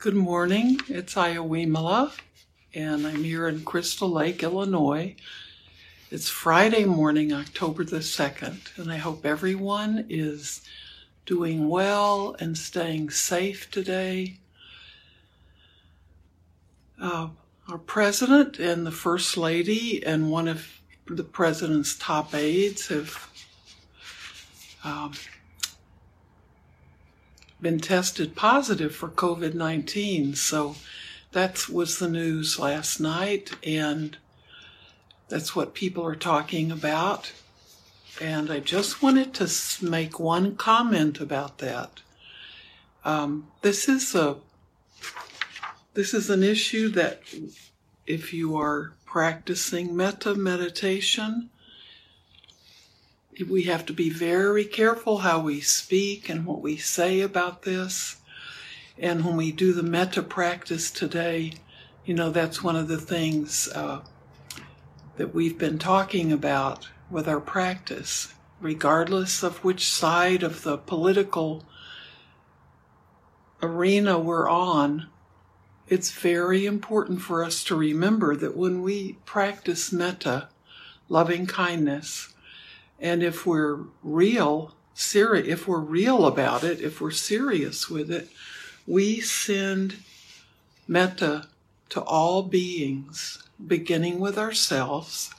Good morning. It's Iowimala, and I'm here in Crystal Lake, Illinois. It's Friday morning, October the 2nd, and I hope everyone is doing well and staying safe today. Uh, our president and the first lady and one of the president's top aides have um, been tested positive for COVID 19. So that was the news last night, and that's what people are talking about. And I just wanted to make one comment about that. Um, this is a this is an issue that if you are practicing metta meditation, we have to be very careful how we speak and what we say about this. And when we do the metta practice today, you know, that's one of the things uh, that we've been talking about with our practice, regardless of which side of the political arena we're on. It's very important for us to remember that when we practice metta, loving kindness, and if we're real, serious, if we're real about it, if we're serious with it, we send metta to all beings, beginning with ourselves.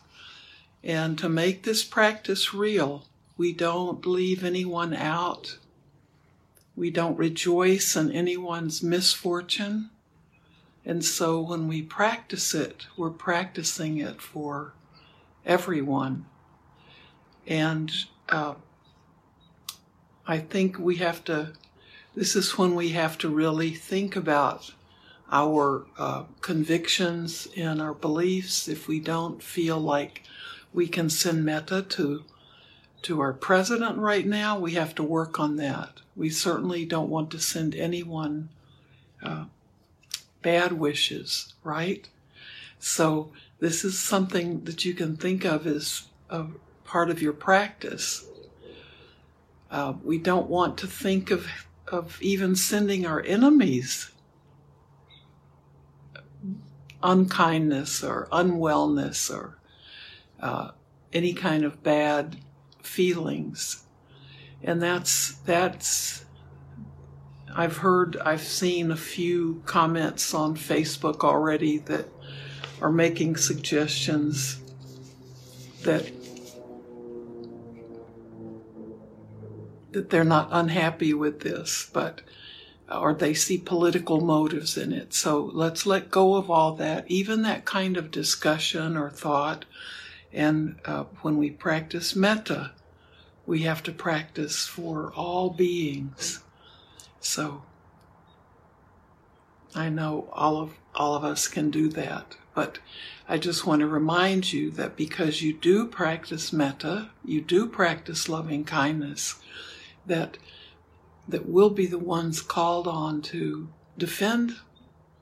And to make this practice real, we don't leave anyone out. We don't rejoice in anyone's misfortune. And so when we practice it, we're practicing it for everyone. And uh, I think we have to, this is when we have to really think about our uh, convictions and our beliefs. If we don't feel like we can send metta to to our president right now, we have to work on that. We certainly don't want to send anyone uh, bad wishes, right? So this is something that you can think of as a part of your practice. Uh, we don't want to think of, of even sending our enemies unkindness or unwellness or uh, any kind of bad feelings. And that's, that's, I've heard, I've seen a few comments on Facebook already that are making suggestions that that they're not unhappy with this, but or they see political motives in it. So let's let go of all that, even that kind of discussion or thought. And uh, when we practice metta, we have to practice for all beings. So I know all of all of us can do that, but I just want to remind you that because you do practice metta, you do practice loving kindness, that that will be the ones called on to defend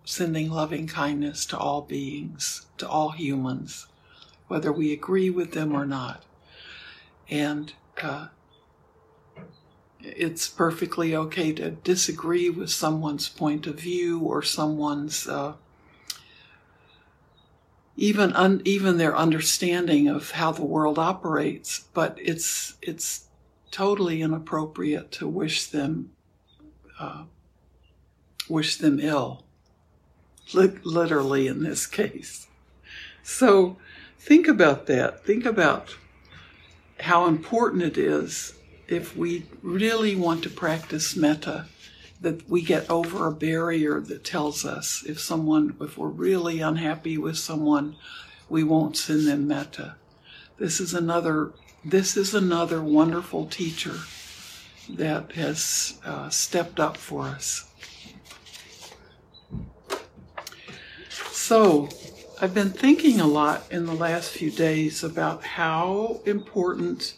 sending loving kindness to all beings, to all humans, whether we agree with them or not. And uh, it's perfectly okay to disagree with someone's point of view or someone's uh, even un, even their understanding of how the world operates. But it's it's totally inappropriate to wish them uh, wish them ill, literally in this case. So think about that. Think about how important it is if we really want to practice metta that we get over a barrier that tells us if someone if we're really unhappy with someone we won't send them metta this is another this is another wonderful teacher that has uh, stepped up for us. So, I've been thinking a lot in the last few days about how important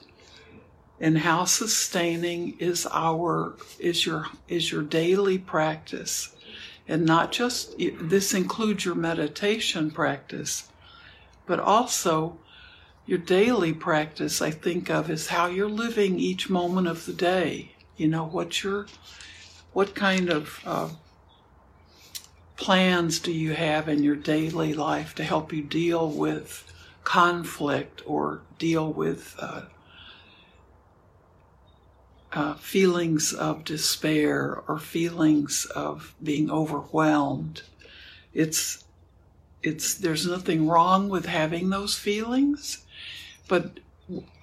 and how sustaining is our is your is your daily practice and not just this includes your meditation practice but also your daily practice, I think of is how you're living each moment of the day. You know, what your, what kind of uh, plans do you have in your daily life to help you deal with conflict or deal with uh, uh, feelings of despair or feelings of being overwhelmed. It's it's there's nothing wrong with having those feelings, but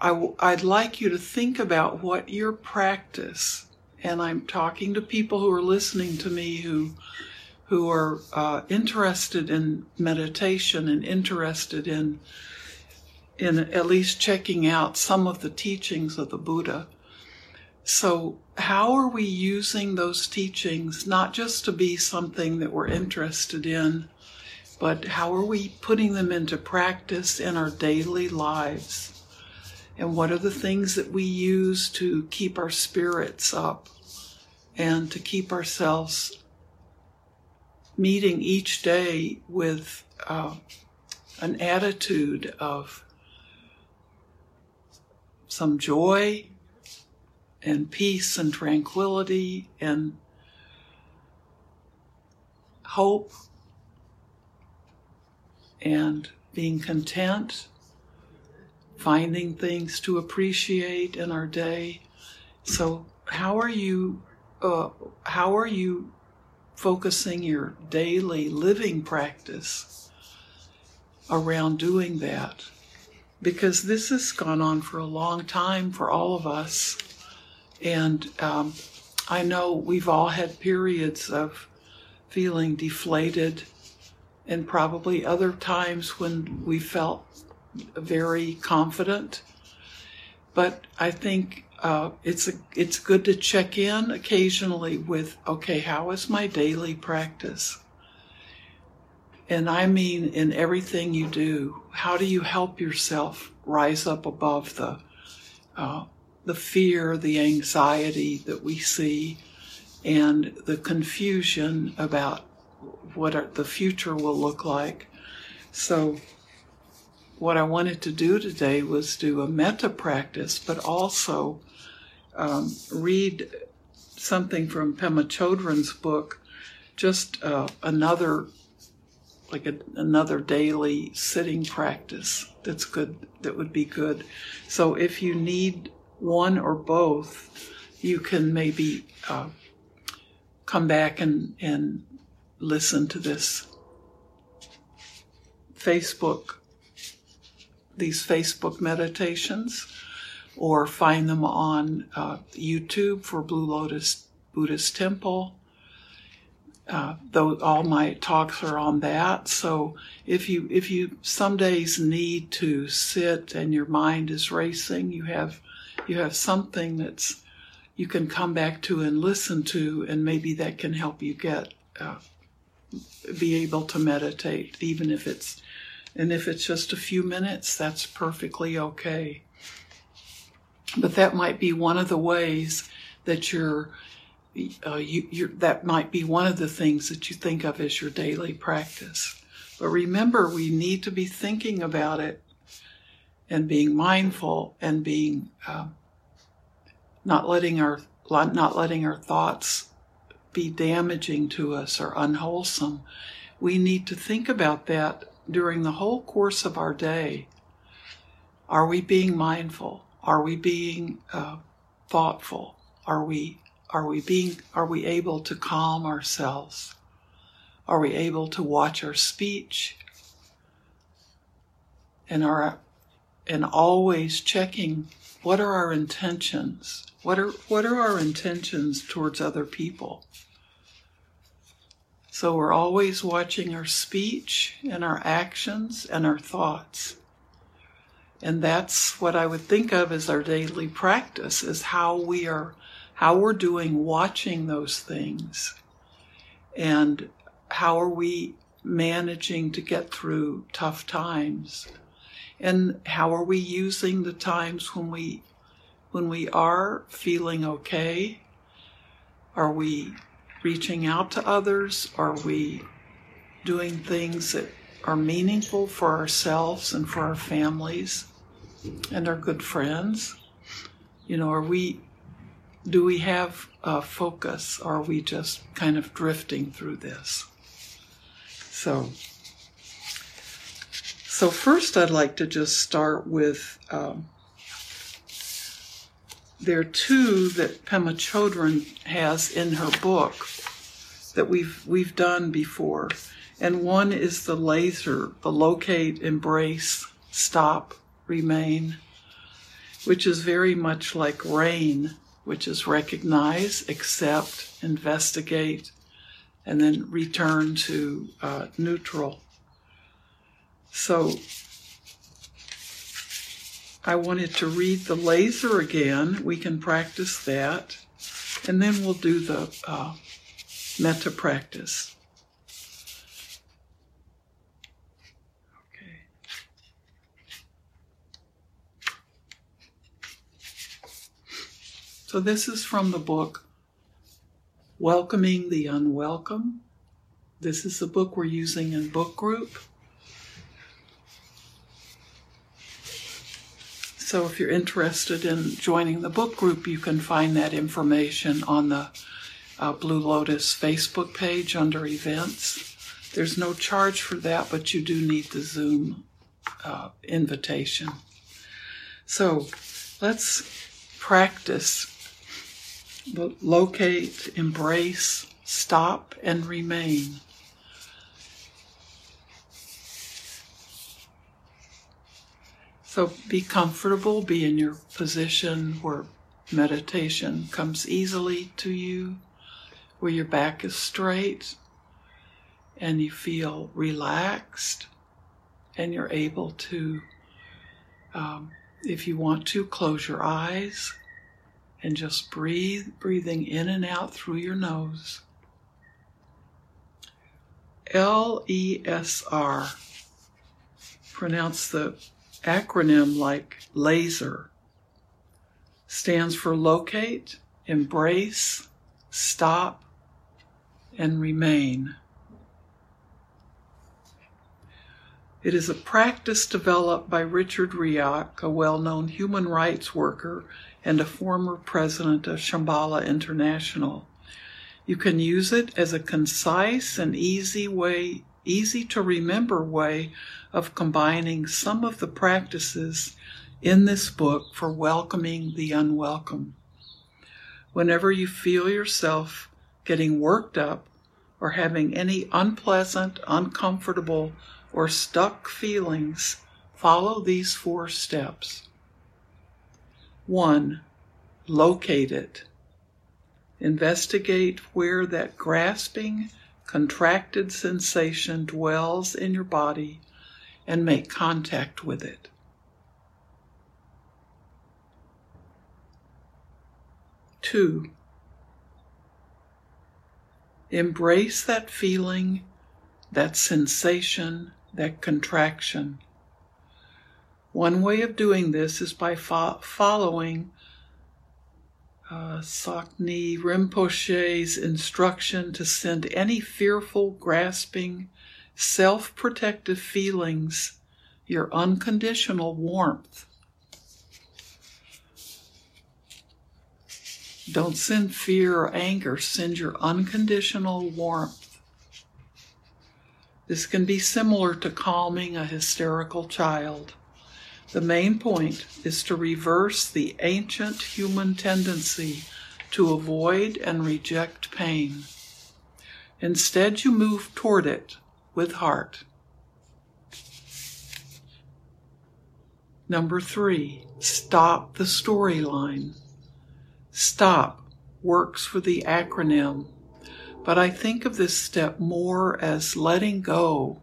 I, I'd like you to think about what your practice, and I'm talking to people who are listening to me who who are uh, interested in meditation and interested in in at least checking out some of the teachings of the Buddha. So, how are we using those teachings not just to be something that we're interested in, but how are we putting them into practice in our daily lives? And what are the things that we use to keep our spirits up and to keep ourselves meeting each day with uh, an attitude of some joy and peace and tranquility and hope and being content, finding things to appreciate in our day. So, how are you? Uh, how are you focusing your daily living practice around doing that? because this has gone on for a long time for all of us. And um, I know we've all had periods of feeling deflated, and probably other times when we felt very confident. But I think uh, it's a, it's good to check in occasionally with okay, how is my daily practice? And I mean in everything you do. How do you help yourself rise up above the uh, the fear, the anxiety that we see, and the confusion about what our, the future will look like? So, what I wanted to do today was do a metta practice, but also um, read something from Pema Chodron's book, just uh, another like a, another daily sitting practice that's good that would be good so if you need one or both you can maybe uh, come back and, and listen to this facebook these facebook meditations or find them on uh, youtube for blue lotus buddhist temple uh, though all my talks are on that. So if you if you some days need to sit and your mind is racing, you have you have something that's you can come back to and listen to, and maybe that can help you get uh, be able to meditate, even if it's and if it's just a few minutes, that's perfectly okay. But that might be one of the ways that you're uh, you, that might be one of the things that you think of as your daily practice. But remember, we need to be thinking about it and being mindful and being uh, not letting our not letting our thoughts be damaging to us or unwholesome. We need to think about that during the whole course of our day. Are we being mindful? Are we being uh, thoughtful? Are we are we being are we able to calm ourselves? Are we able to watch our speech? And our and always checking what are our intentions? What are what are our intentions towards other people? So we're always watching our speech and our actions and our thoughts. And that's what I would think of as our daily practice is how we are how we're doing watching those things. And how are we managing to get through tough times? And how are we using the times when we when we are feeling okay? Are we reaching out to others are we doing things that are meaningful for ourselves and for our families and our good friends you know are we do we have a focus or are we just kind of drifting through this? So, so first, I'd like to just start with. Um, there are two that Pema Chodron has in her book that we've we've done before, and one is the laser, the locate, embrace, stop, remain, which is very much like rain, which is recognize, accept, investigate, and then return to uh, neutral. So I wanted to read the laser again. We can practice that. And then we'll do the uh, metta practice. Okay. So this is from the book Welcoming the Unwelcome. This is the book we're using in book group. So if you're interested in joining the book group, you can find that information on the uh, Blue Lotus Facebook page under events. There's no charge for that, but you do need the Zoom uh, invitation. So let's practice locate, embrace, stop, and remain. So be comfortable, be in your position where meditation comes easily to you where your back is straight and you feel relaxed and you're able to, um, if you want to, close your eyes and just breathe, breathing in and out through your nose. L E S R. Pronounce the acronym like LASER. Stands for locate, embrace, stop, and remain. It is a practice developed by Richard Reoch, a well known human rights worker and a former president of Shambhala International. You can use it as a concise and easy way, easy to remember way of combining some of the practices in this book for welcoming the unwelcome. Whenever you feel yourself getting worked up or having any unpleasant, uncomfortable, or stuck feelings, follow these four steps. One, locate it. Investigate where that grasping, contracted sensation dwells in your body and make contact with it. Two, Embrace that feeling, that sensation, that contraction. One way of doing this is by fo- following uh, Tsoknyi Rinpoche's instruction to send any fearful, grasping, self protective feelings your unconditional warmth. Don't send fear or anger, send your unconditional warmth. This can be similar to calming a hysterical child. The main point is to reverse the ancient human tendency to avoid and reject pain. Instead, you move toward it with heart. Number three, stop the storyline. STOP works for the acronym, but I think of this step more as letting go,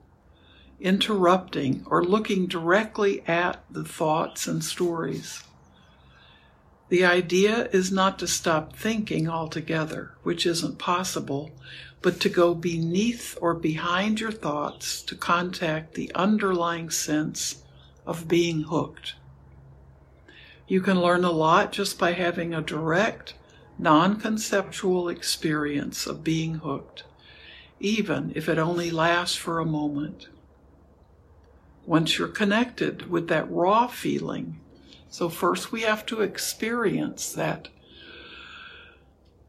interrupting, or looking directly at the thoughts and stories. The idea is not to stop thinking altogether, which isn't possible, but to go beneath or behind your thoughts to contact the underlying sense of being hooked. You can learn a lot just by having a direct, non conceptual experience of being hooked, even if it only lasts for a moment. Once you're connected with that raw feeling, so first we have to experience that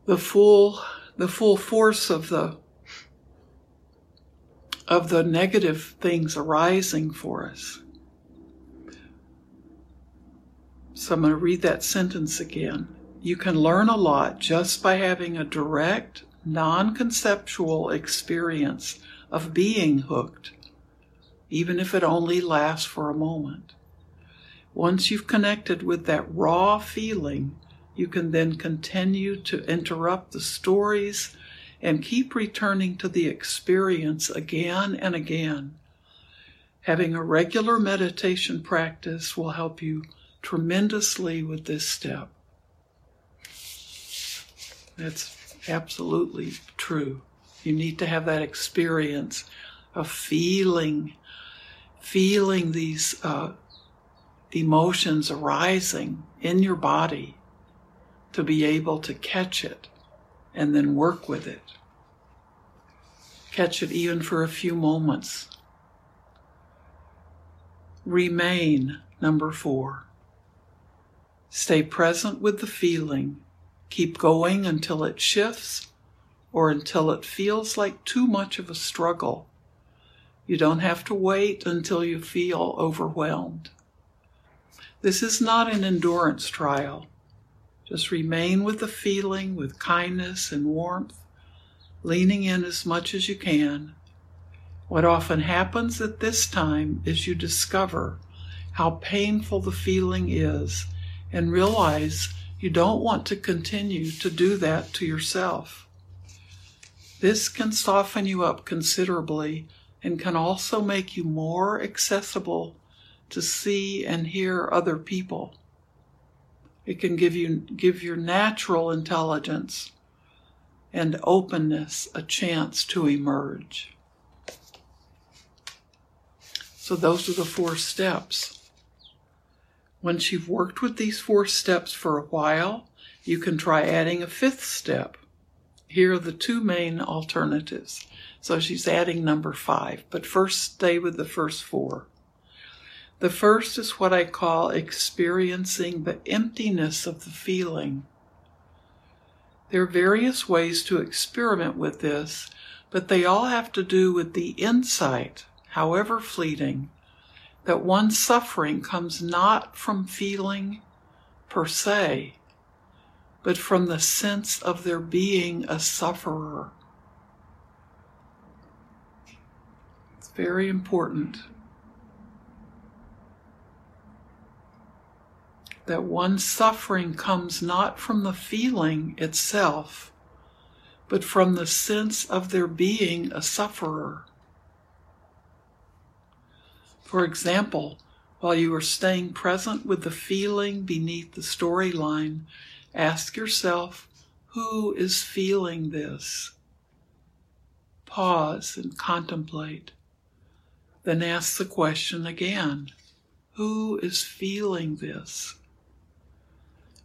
the full the full force of the of the negative things arising for us. So I'm going to read that sentence again. You can learn a lot just by having a direct, non conceptual experience of being hooked, even if it only lasts for a moment. Once you've connected with that raw feeling, you can then continue to interrupt the stories and keep returning to the experience again and again. Having a regular meditation practice will help you tremendously with this step. That's absolutely true. You need to have that experience of feeling, feeling these uh, emotions arising in your body to be able to catch it and then work with it. Catch it even for a few moments. Remain, number four. Stay present with the feeling. Keep going until it shifts or until it feels like too much of a struggle. You don't have to wait until you feel overwhelmed. This is not an endurance trial. Just remain with the feeling with kindness and warmth, leaning in as much as you can. What often happens at this time is you discover how painful the feeling is and realize you don't want to continue to do that to yourself. This can soften you up considerably and can also make you more accessible to see and hear other people. It can give you give your natural intelligence and openness a chance to emerge. So those are the four steps. Once you've worked with these four steps for a while, you can try adding a fifth step. Here are the two main alternatives. So she's adding number five, but first stay with the first four. The first is what I call experiencing the emptiness of the feeling. There are various ways to experiment with this, but they all have to do with the insight, however fleeting, that one's suffering comes not from feeling per se, but from the sense of there being a sufferer. Very important. that one's suffering comes not from the feeling itself, but from the sense of there being a sufferer. For example, while you are staying present with the feeling beneath the storyline, ask yourself, who is feeling this? Pause and contemplate. Then ask the question again Who is feeling this?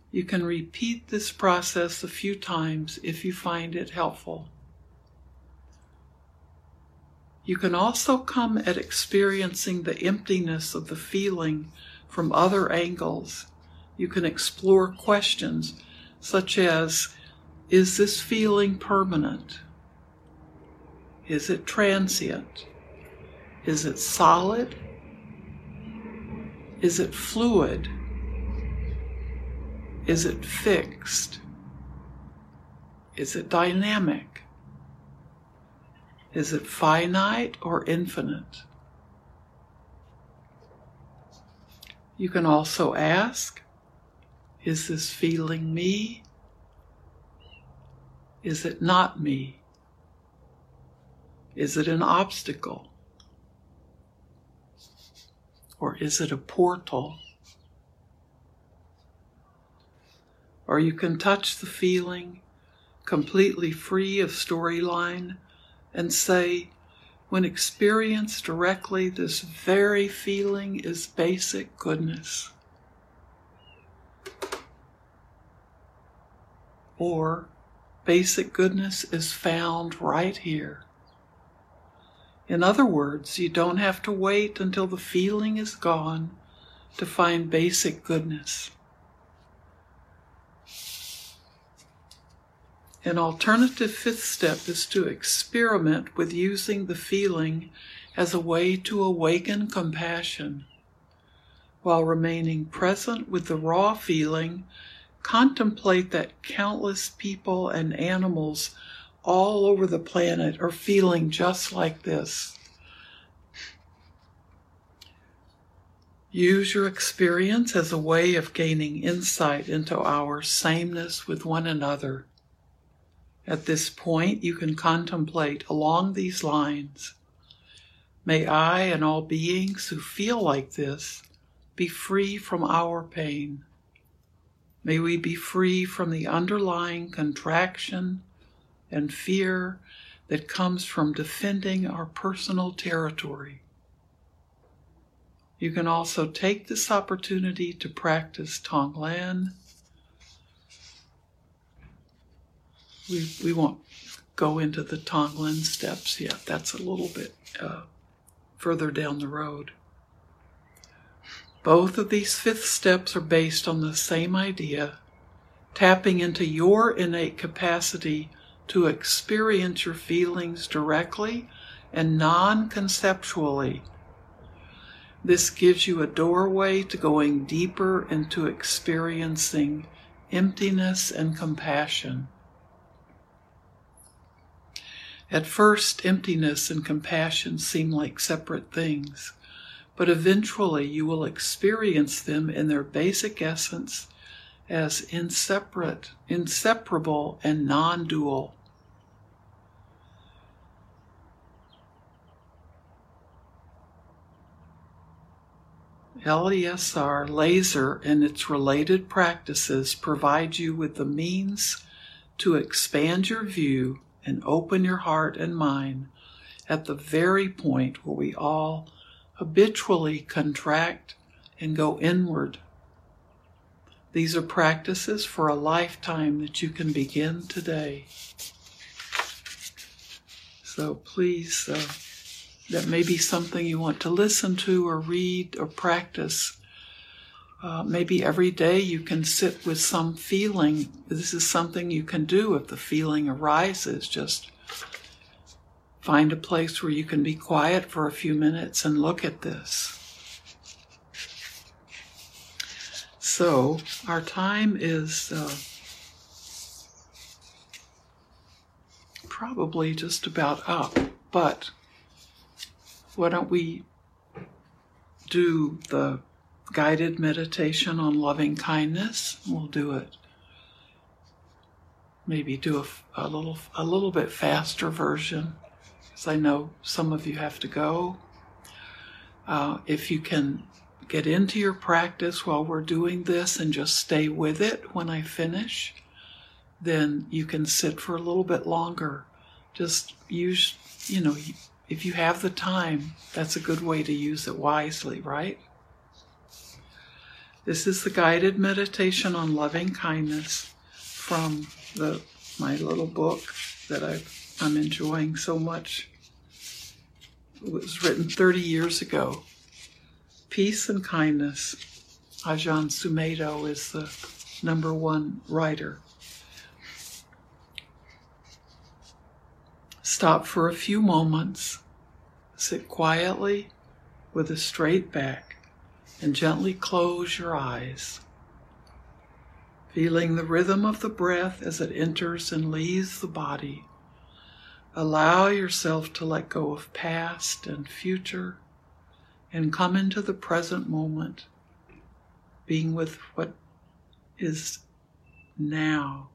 You can repeat this process a few times if you find it helpful. You can also come at experiencing the emptiness of the feeling from other angles. You can explore questions such as Is this feeling permanent? Is it transient? Is it solid? Is it fluid? Is it fixed? Is it dynamic? Is it finite or infinite? You can also ask Is this feeling me? Is it not me? Is it an obstacle? Or is it a portal? or you can touch the feeling completely free of storyline and say, when experienced directly, this very feeling is basic goodness. Or basic goodness is found right here. In other words, you don't have to wait until the feeling is gone to find basic goodness. An alternative fifth step is to experiment with using the feeling as a way to awaken compassion. While remaining present with the raw feeling, contemplate that countless people and animals all over the planet are feeling just like this. Use your experience as a way of gaining insight into our sameness with one another. At this point, you can contemplate along these lines. May I and all beings who feel like this be free from our pain. May we be free from the underlying contraction and fear that comes from defending our personal territory. You can also take this opportunity to practice Tonglen. We, we won't go into the Tonglen steps yet. That's a little bit uh, further down the road. Both of these fifth steps are based on the same idea tapping into your innate capacity to experience your feelings directly and non conceptually this gives you a doorway to going deeper into experiencing emptiness and compassion. At first, emptiness and compassion seem like separate things, but eventually you will experience them in their basic essence as inseparate, inseparable, and non dual. LESR laser and its related practices provide you with the means to expand your view and open your heart and mind at the very point where we all habitually contract and go inward. These are practices for a lifetime that you can begin today. So please. Uh, that may be something you want to listen to or read or practice. Uh, maybe every day you can sit with some feeling. This is something you can do if the feeling arises. Just find a place where you can be quiet for a few minutes and look at this. So, our time is uh, probably just about up, but why don't we do the guided meditation on loving kindness? We'll do it. Maybe do a, a little a little bit faster version, because I know some of you have to go. Uh, if you can get into your practice while we're doing this and just stay with it when I finish, then you can sit for a little bit longer. Just use, you know, if you have the time, that's a good way to use it wisely, right? This is the guided meditation on loving kindness from the my little book that i am enjoying so much. It was written 30 years ago. Peace and Kindness. Ajahn Sumedho is the number one writer. Stop for a few moments, sit quietly with a straight back, and gently close your eyes. Feeling the rhythm of the breath as it enters and leaves the body, allow yourself to let go of past and future and come into the present moment, being with what is now.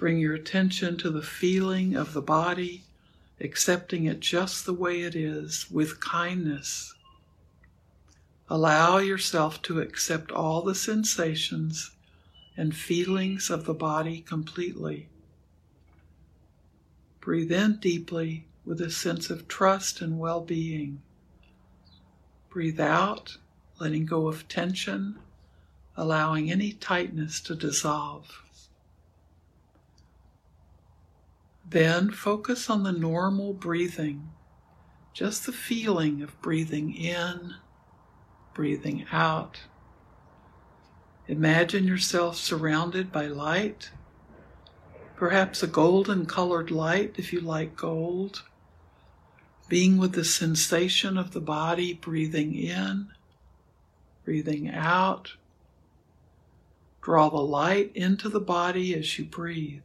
Bring your attention to the feeling of the body, accepting it just the way it is with kindness. Allow yourself to accept all the sensations and feelings of the body completely. Breathe in deeply with a sense of trust and well being. Breathe out, letting go of tension, allowing any tightness to dissolve. Then focus on the normal breathing, just the feeling of breathing in, breathing out. Imagine yourself surrounded by light, Perhaps a golden colored light if you like gold. Being with the sensation of the body, breathing in, breathing out. Draw the light into the body as you breathe,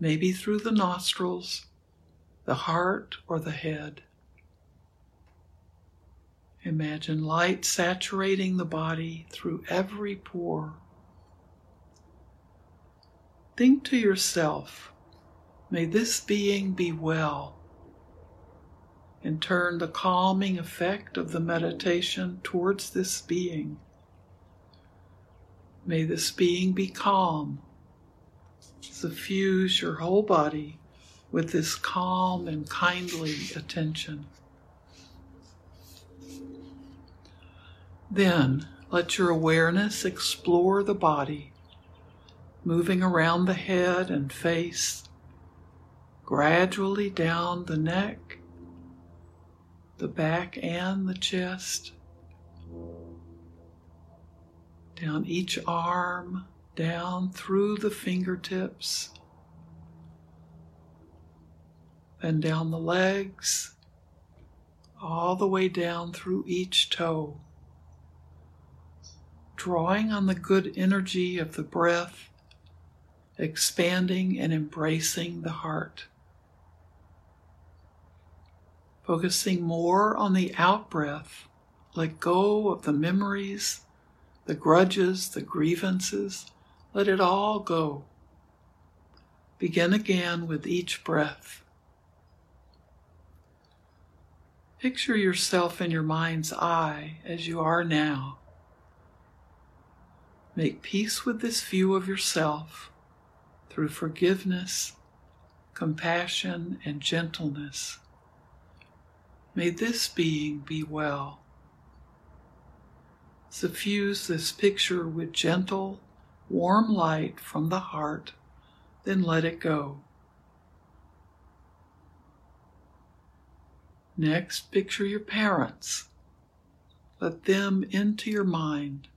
maybe through the nostrils, the heart, or the head. Imagine light saturating the body through every pore. Think to yourself, may this being be well, and turn the calming effect of the meditation towards this being. May this being be calm. Suffuse your whole body with this calm and kindly attention. Then let your awareness explore the body, moving around the head and face, gradually down the neck, the back, and the chest, down each arm, down through the fingertips, then down the legs, all the way down through each toe drawing on the good energy of the breath, expanding and embracing the heart. Focusing more on the out breath, let go of the memories, the grudges, the grievances, let it all go. Begin again with each breath. Picture yourself in your mind's eye as you are now Make peace with this view of yourself through forgiveness, compassion, and gentleness. May this being be well. Suffuse this picture with gentle, warm light from the heart, then let it go. Next, picture your parents. Let them into your mind.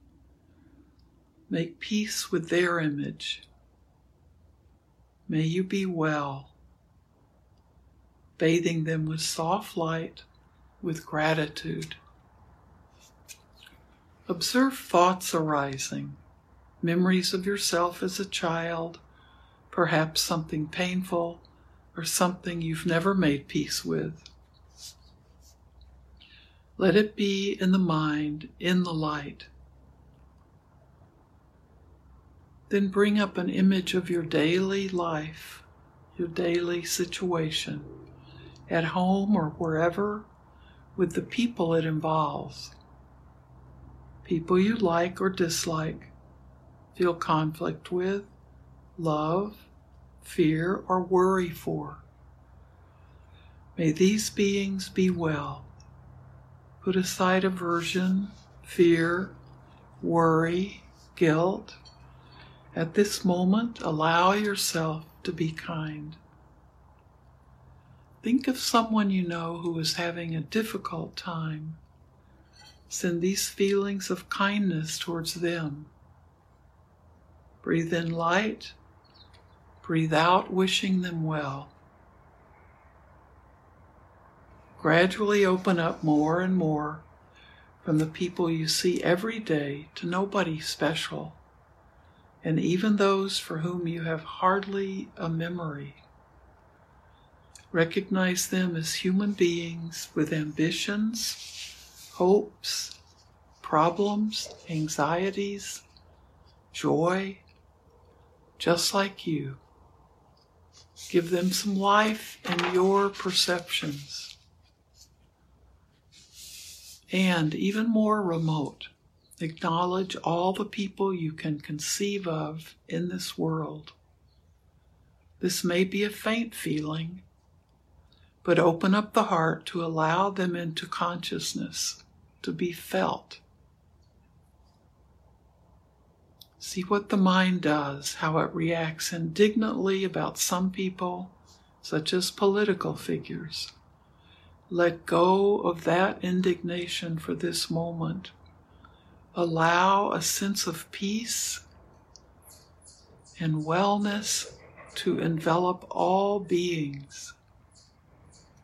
Make peace with their image. May you be well, bathing them with soft light, with gratitude. Observe thoughts arising, memories of yourself as a child, perhaps something painful or something you've never made peace with. Let it be in the mind, in the light. Then bring up an image of your daily life, your daily situation, at home or wherever, with the people it involves. People you like or dislike, feel conflict with, love, fear, or worry for. May these beings be well. Put aside aversion, fear, worry, guilt, at this moment, allow yourself to be kind. Think of someone you know who is having a difficult time. Send these feelings of kindness towards them. Breathe in light, breathe out wishing them well. Gradually open up more and more from the people you see every day to nobody special and even those for whom you have hardly a memory. Recognize them as human beings with ambitions, hopes, problems, anxieties, joy, just like you. Give them some life in your perceptions. And even more remote, Acknowledge all the people you can conceive of in this world. This may be a faint feeling, but open up the heart to allow them into consciousness, to be felt. See what the mind does, how it reacts indignantly about some people, such as political figures. Let go of that indignation for this moment allow a sense of peace and wellness to envelop all beings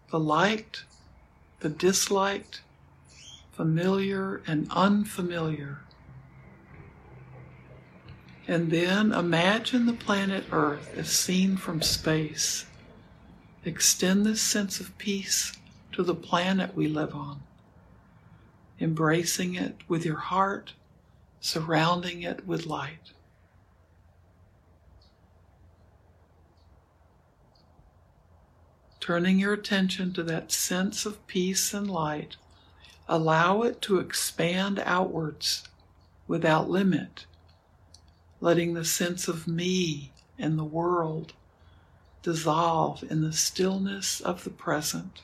the liked, the disliked, familiar and unfamiliar. And then imagine the planet Earth as seen from space. Extend this sense of peace to the planet we live on, embracing it with your heart, surrounding it with light. Turning your attention to that sense of peace and light, allow it to expand outwards without limit, letting the sense of me and the world dissolve in the stillness of the present.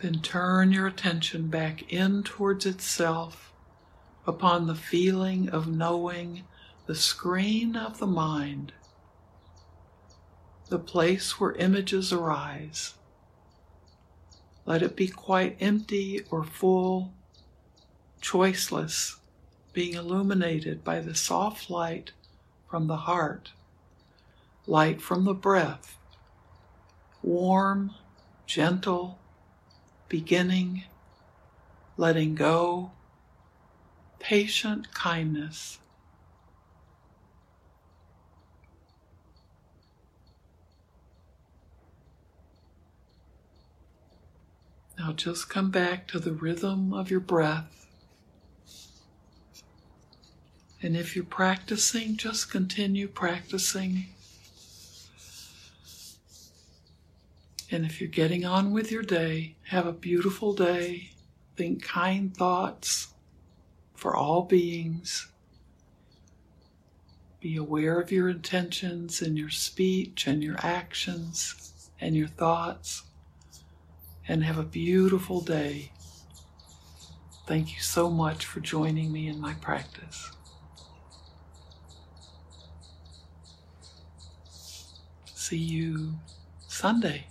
Then turn your attention back in towards itself upon the feeling of knowing the screen of the mind, the place where images arise. Let it be quite empty or full, choiceless, being illuminated by the soft light from the heart, light from the breath, warm, gentle, beginning, letting go, patient kindness. Now just come back to the rhythm of your breath. And if you're practicing, just continue practicing. And if you're getting on with your day, have a beautiful day. Think kind thoughts for all beings. Be aware of your intentions in your speech and your actions and your thoughts. And have a beautiful day. Thank you so much for joining me in my practice. See you Sunday.